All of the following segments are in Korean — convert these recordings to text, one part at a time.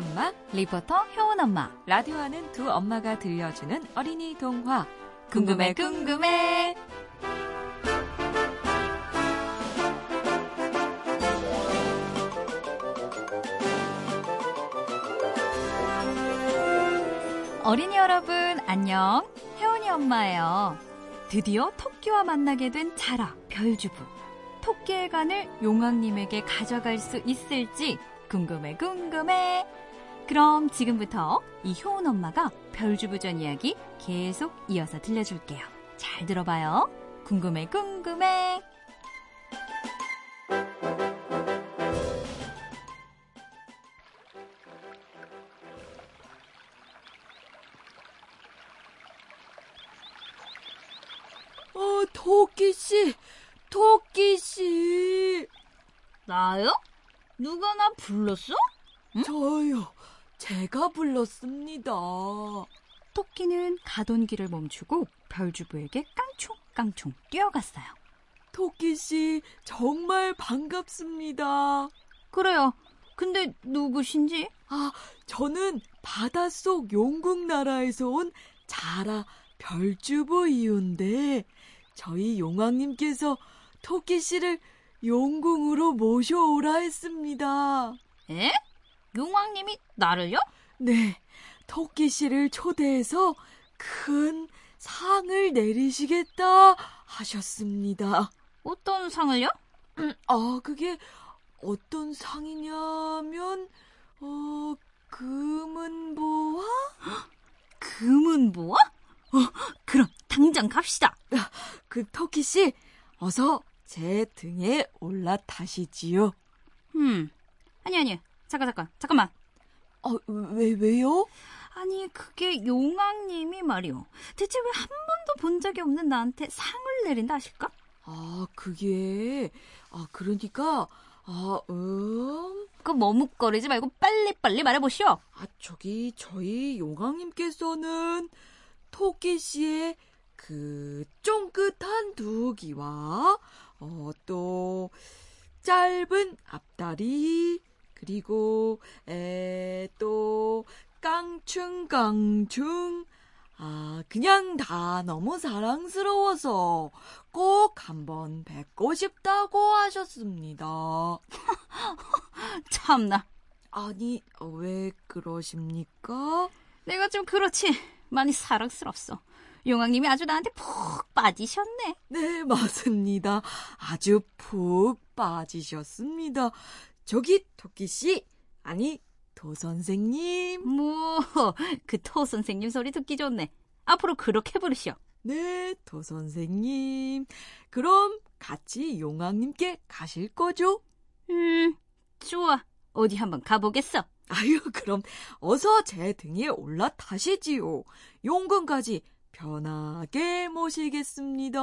엄마, 리포터 효은 엄마. 라디오 하는 두 엄마가 들려주는 어린이 동화. 궁금해, 궁금해. 어린이 여러분, 안녕. 혜원이 엄마예요. 드디어 토끼와 만나게 된 자라, 별주부. 토끼의 간을 용왕님에게 가져갈 수 있을지 궁금해, 궁금해. 그럼 지금부터 이 효은 엄마가 별주부전 이야기 계속 이어서 들려줄게요. 잘 들어봐요. 궁금해, 궁금해. 어, 토끼씨, 토끼씨. 나요? 누가 나 불렀어? 저요, 제가 불렀습니다. 토끼는 가던 길을 멈추고 별주부에게 깡총깡총 뛰어갔어요. 토끼씨, 정말 반갑습니다. 그래요. 근데 누구신지? 아, 저는 바닷속 용국 나라에서 온 자라 별주부 이유인데, 저희 용왕님께서 토끼 씨를 용궁으로 모셔오라 했습니다. 에? 용왕님이 나를요? 네, 토끼 씨를 초대해서 큰 상을 내리시겠다 하셨습니다. 어떤 상을요? 아, 그게 어떤 상이냐면, 어, 금은보화? 금은보화? 어, 그럼 당장 갑시다. 그 토끼씨, 어서 제 등에 올라타시지요. 음, 아니 아니, 잠깐 잠깐, 잠깐만. 어, 왜, 왜요? 아니 그게 용왕님이 말이요. 대체 왜 한 번도 본 적이 없는 나한테 상을 내린다 하실까? 아, 그게, 아, 그러니까, 아, 음, 그 머뭇거리지 말고 빨리 빨리 말해보시오. 아, 저기, 저희 용왕님께서는 토끼 씨의 그 쫑긋한 두기와, 어, 또, 짧은 앞다리, 그리고, 에, 또, 깡충 깡충, 아, 그냥 다 너무 사랑스러워서 꼭 한번 뵙고 싶다고 하셨습니다. 참나, 아니, 왜 그러십니까? 내가 좀 그렇지. 많이 사랑스럽소. 용왕님이 아주 나한테 푹 빠지셨네. 네, 맞습니다. 아주 푹 빠지셨습니다. 저기, 토끼 씨, 아니, 도 선생님. 뭐, 그 토 선생님 소리 듣기 좋네. 앞으로 그렇게 부르시오. 네, 도 선생님. 그럼 같이 용왕님께 가실 거죠? 음, 좋아. 어디 한번 가보겠어. 아유, 그럼 어서 제 등에 올라타시지요. 용궁까지 편하게 모시겠습니다.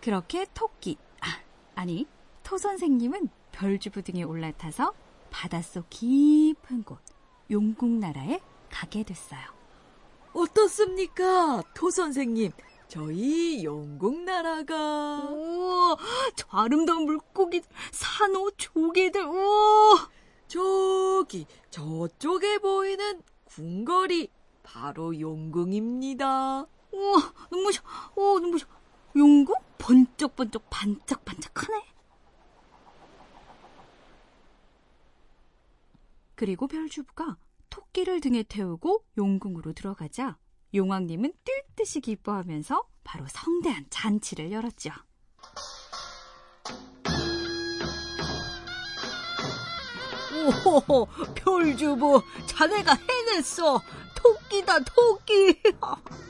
그렇게 토끼, 아, 아니, 토 선생님은 별주부 등에 올라타서 바닷속 깊은 곳, 용궁나라에 가게 됐어요. 어떻습니까? 토 선생님, 저희 용궁나라가 우와, 저 아름다운 물고기, 산호, 조개들, 우와! 저기 저쪽에 보이는 궁궐이 바로 용궁입니다. 우와, 눈부셔, 오, 눈부셔. 용궁? 번쩍번쩍 반짝반짝하네. 그리고 별주부가 토끼를 등에 태우고 용궁으로 들어가자 용왕님은 뛸 듯이 기뻐하면서 바로 성대한 잔치를 열었죠. 오, 별주부, 자네가 해냈어. 토끼다, 토끼.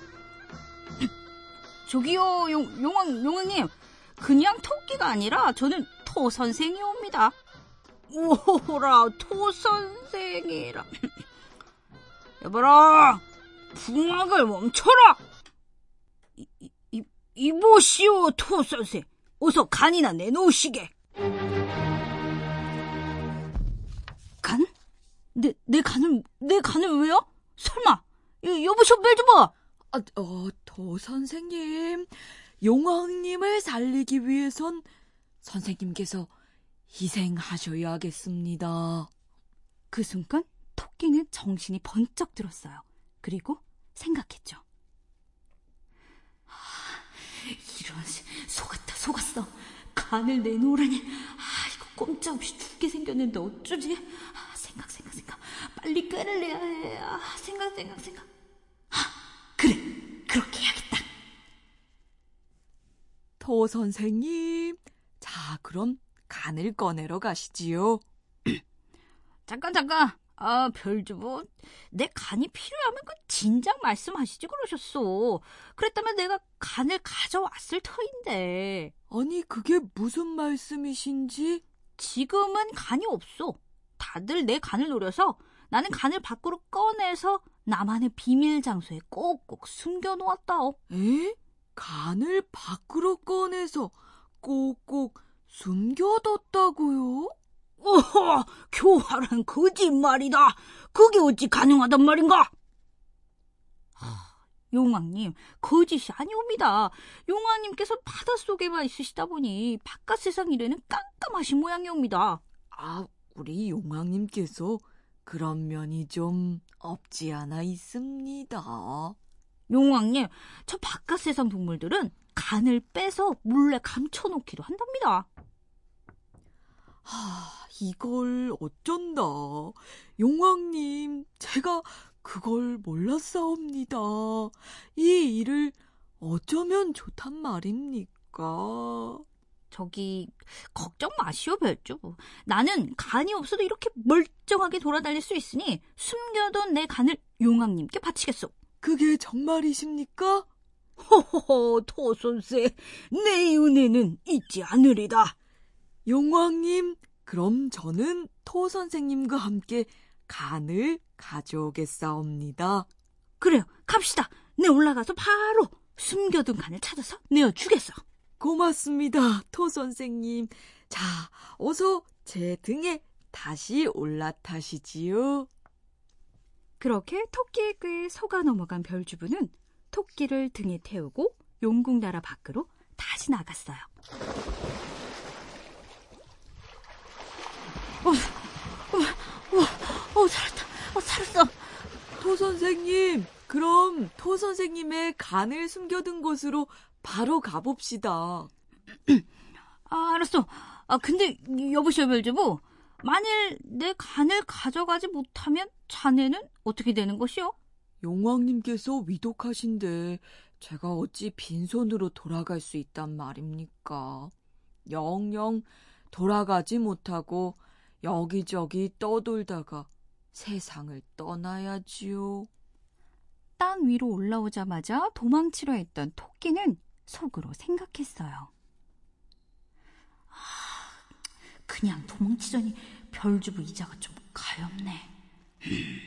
저기요, 용, 용왕, 용왕님. 그냥 토끼가 아니라 저는 토 선생이옵니다. 오라, 토 선생이라. 여보라, 풍악을 멈춰라! 이보시오, 토 선생. 어서 간이나 내놓으시게. 간? 내, 내 간을, 내 간을 왜요? 설마, 여, 여보쇼 벨주부! 아, 어, 도 선생님, 용왕님을 살리기 위해선 선생님께서 희생하셔야겠습니다. 그 순간 토끼는 정신이 번쩍 들었어요. 그리고 생각했죠. 아, 이런 속았다 속았어. 간을 내놓으라니. 아 이거 꼼짝없이 죽게 생겼는데 어쩌지? 아, 생각 생각 생각. 빨리 꾀를 내야 해. 아, 생각 생각 생각. 아 그래 그렇게 해야겠다. 토 선생님, 자 그럼 간을 꺼내러 가시지요. 잠깐 잠깐. 아, 별주부. 내 간이 필요하면 그 진작 말씀하시지 그러셨어. 그랬다면 내가 간을 가져왔을 터인데. 아니 그게 무슨 말씀이신지? 지금은 간이 없어. 다들 내 간을 노려서 나는 간을 밖으로 꺼내서 나만의 비밀 장소에 꼭꼭 숨겨놓았다오. 에? 간을 밖으로 꺼내서 꼭꼭 숨겨뒀다고요? 어허, 교활한 거짓말이다. 그게 어찌 가능하단 말인가? 용왕님, 거짓이 아니옵니다. 용왕님께서 바닷속에만 있으시다 보니 바깥 세상 일에는 깜깜하신 모양이옵니다. 아, 우리 용왕님께서 그런 면이 좀 없지 않아 있습니다. 용왕님, 저 바깥 세상 동물들은 간을 빼서 몰래 감춰놓기도 한답니다. 하, 이걸 어쩐다. 용왕님, 제가 그걸 몰랐사옵니다. 이 일을 어쩌면 좋단 말입니까? 저기 걱정 마시오 별주. 나는 간이 없어도 이렇게 멀쩡하게 돌아다닐 수 있으니 숨겨둔 내 간을 용왕님께 바치겠소. 그게 정말이십니까? 호호호 토손세 내 은혜는 잊지 않으리다. 용왕님, 그럼 저는 토 선생님과 함께 간을 가져오겠사옵니다. 그래요 갑시다. 내 올라가서 바로 숨겨둔 간을 찾아서 내어 주겠어. 고맙습니다, 토 선생님. 자, 어서 제 등에 다시 올라타시지요. 그렇게 토끼의 꾀에 속아 넘어간 별주부는 토끼를 등에 태우고 용궁 나라 밖으로 다시 나갔어요. 어, 어, 어, 어, 살았다. 어, 살았어. 토 선생님, 그럼 토 선생님의 간을 숨겨둔 곳으로 바로 가봅시다. 아, 알았어. 아, 근데 여보시오 별주부. 만일 내 간을 가져가지 못하면 자네는 어떻게 되는 것이오? 용왕님께서 위독하신데 제가 어찌 빈손으로 돌아갈 수 있단 말입니까? 영영 돌아가지 못하고 여기저기 떠돌다가 세상을 떠나야지요. 땅 위로 올라오자마자 도망치려 했던 토끼는 속으로 생각했어요. 아, 그냥 도망치자니 별주부 이자가 좀 가엾네. 음,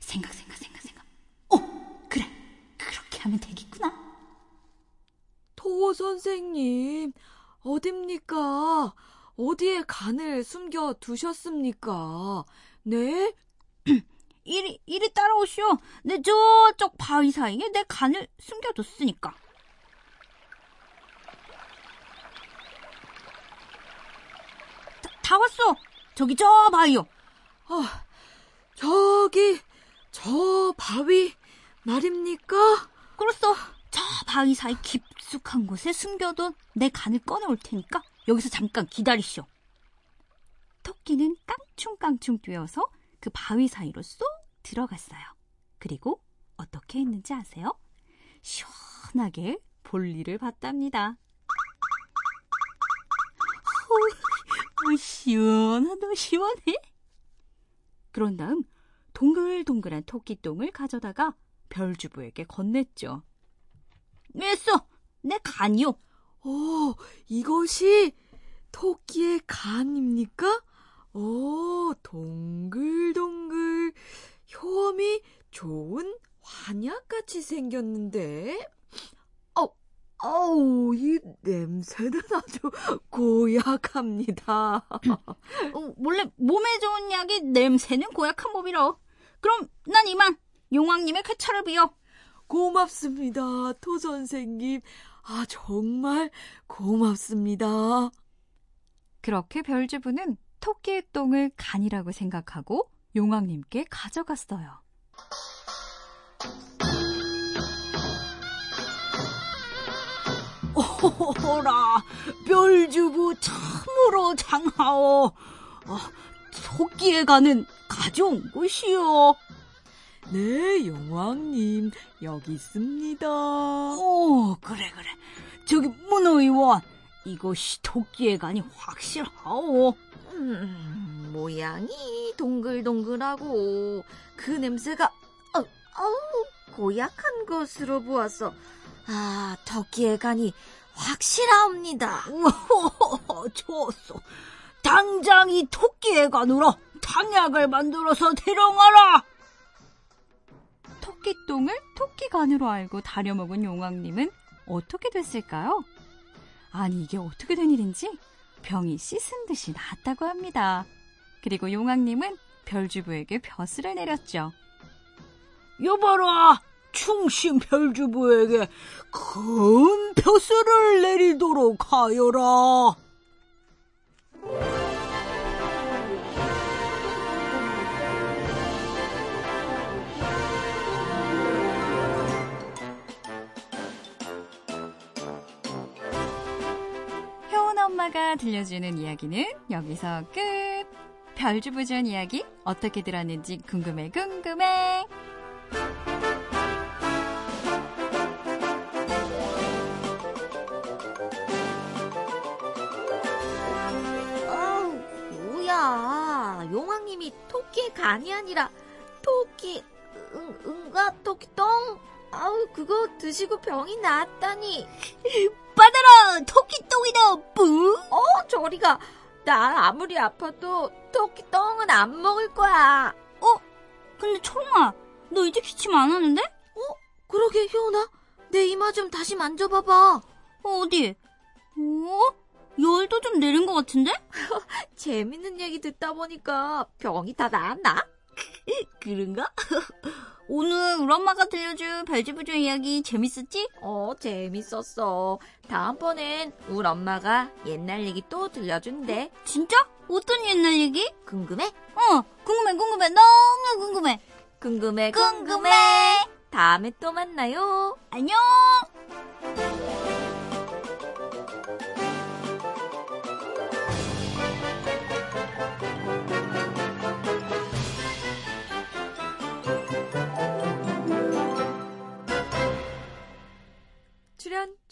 생각, 생각, 생각, 생각. 어, 그래. 그렇게 하면 되겠구나. 토 선생님, 어딥니까? 어디에 간을 숨겨 두셨습니까? 네? 이리, 이리 따라오시오. 내 저쪽 바위 사이에 내 간을 숨겨뒀으니까. 다, 다 왔어. 저기 저 바위요. 아, 저기, 저 바위 말입니까? 그렇소. 저 바위 사이 깊숙한 곳에 숨겨둔 내 간을 꺼내올 테니까 여기서 잠깐 기다리시오. 토끼는 깡충깡충 뛰어서 그 바위 사이로 쏙 들어갔어요. 그리고 어떻게 했는지 아세요? 시원하게 볼일을 봤답니다. 어, 시원하다 시원해. 그런 다음 동글동글한 토끼똥을 가져다가 별주부에게 건넸죠. 왜써? 내 간이요. 오, 이것이 토끼의 간입니까? 오, 동글동글, 효험이 좋은 환약같이 생겼는데? 어, 어우, 이 냄새는 아주 고약합니다. 어, 원래 몸에 좋은 약이 냄새는 고약한 법이라. 그럼 난 이만 용왕님의 쾌차를 비어. 고맙습니다. 토 선생님. 아, 정말 고맙습니다. 그렇게 별주부는 토끼의 똥을 간이라고 생각하고 용왕님께 가져갔어요. 오라, 별주부 참으로 장하오. 어, 토끼에 가는 가져온 것이요. 네, 용왕님, 여기 있습니다. 오, 그래, 그래. 저기, 문의원. 이것이 토끼에 가니 확실하오. 음, 모양이 동글동글하고 그 냄새가 어, 어우 고약한 것으로 보아서 아 터키의 간이 확실하옵니다. 우와, 좋소. 당장 이 토끼에 가누러 탕약을 만들어서 대령하라. 토끼똥을 토끼 간으로 알고 다려먹은 용왕님은 어떻게 됐을까요? 아니 이게 어떻게 된 일인지 병이 씻은 듯이 나았다고 합니다. 그리고 용왕님은 별주부에게 벼슬을 내렸죠. 여봐라, 충신 별주부에게 큰 벼슬을 내리도록 하여라. 효은 엄마가 들려주는 이야기는 여기서 끝. 별주부전 이야기 어떻게 들었는지 궁금해 궁금해. 간이 아니라 토끼 응, 응가 토끼 똥 아우 그거 드시고 병이 나았다니 받아라, 토끼 똥이다, 뿌. 어 저리가 나 아무리 아파도 토끼 똥은 안 먹을 거야 근데 초롱아, 너 이제 기침 안 하는데? 그러게 효은아 내 이마 좀 다시 만져봐봐 어디? 어? 열도 좀 내린 것 같은데? 재밌는 얘기 듣다 보니까 병이 다 나았나? 그런가? 오늘 우리 엄마가 들려준 별주부조 이야기 재밌었지? 어, 재밌었어. 다음번엔 우리 엄마가 옛날 얘기 또 들려준대. 진짜? 어떤 옛날 얘기? 궁금해? 어, 궁금해, 궁금해, 너무 궁금해. 궁금해, 궁금해. 다음에 또 만나요. 안녕.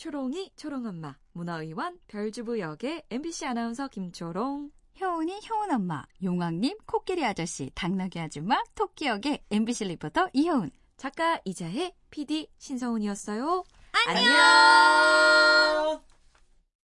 초롱이 초롱엄마 문화의원 별주부 역의 MBC 아나운서 김초롱 효은이 효은 엄마, 용왕님, 코끼리 아저씨, 당나귀 아줌마, 토끼 역의 MBC 리포터 이효은. 작가 이자혜 PD 신성훈이었어요. 안녕!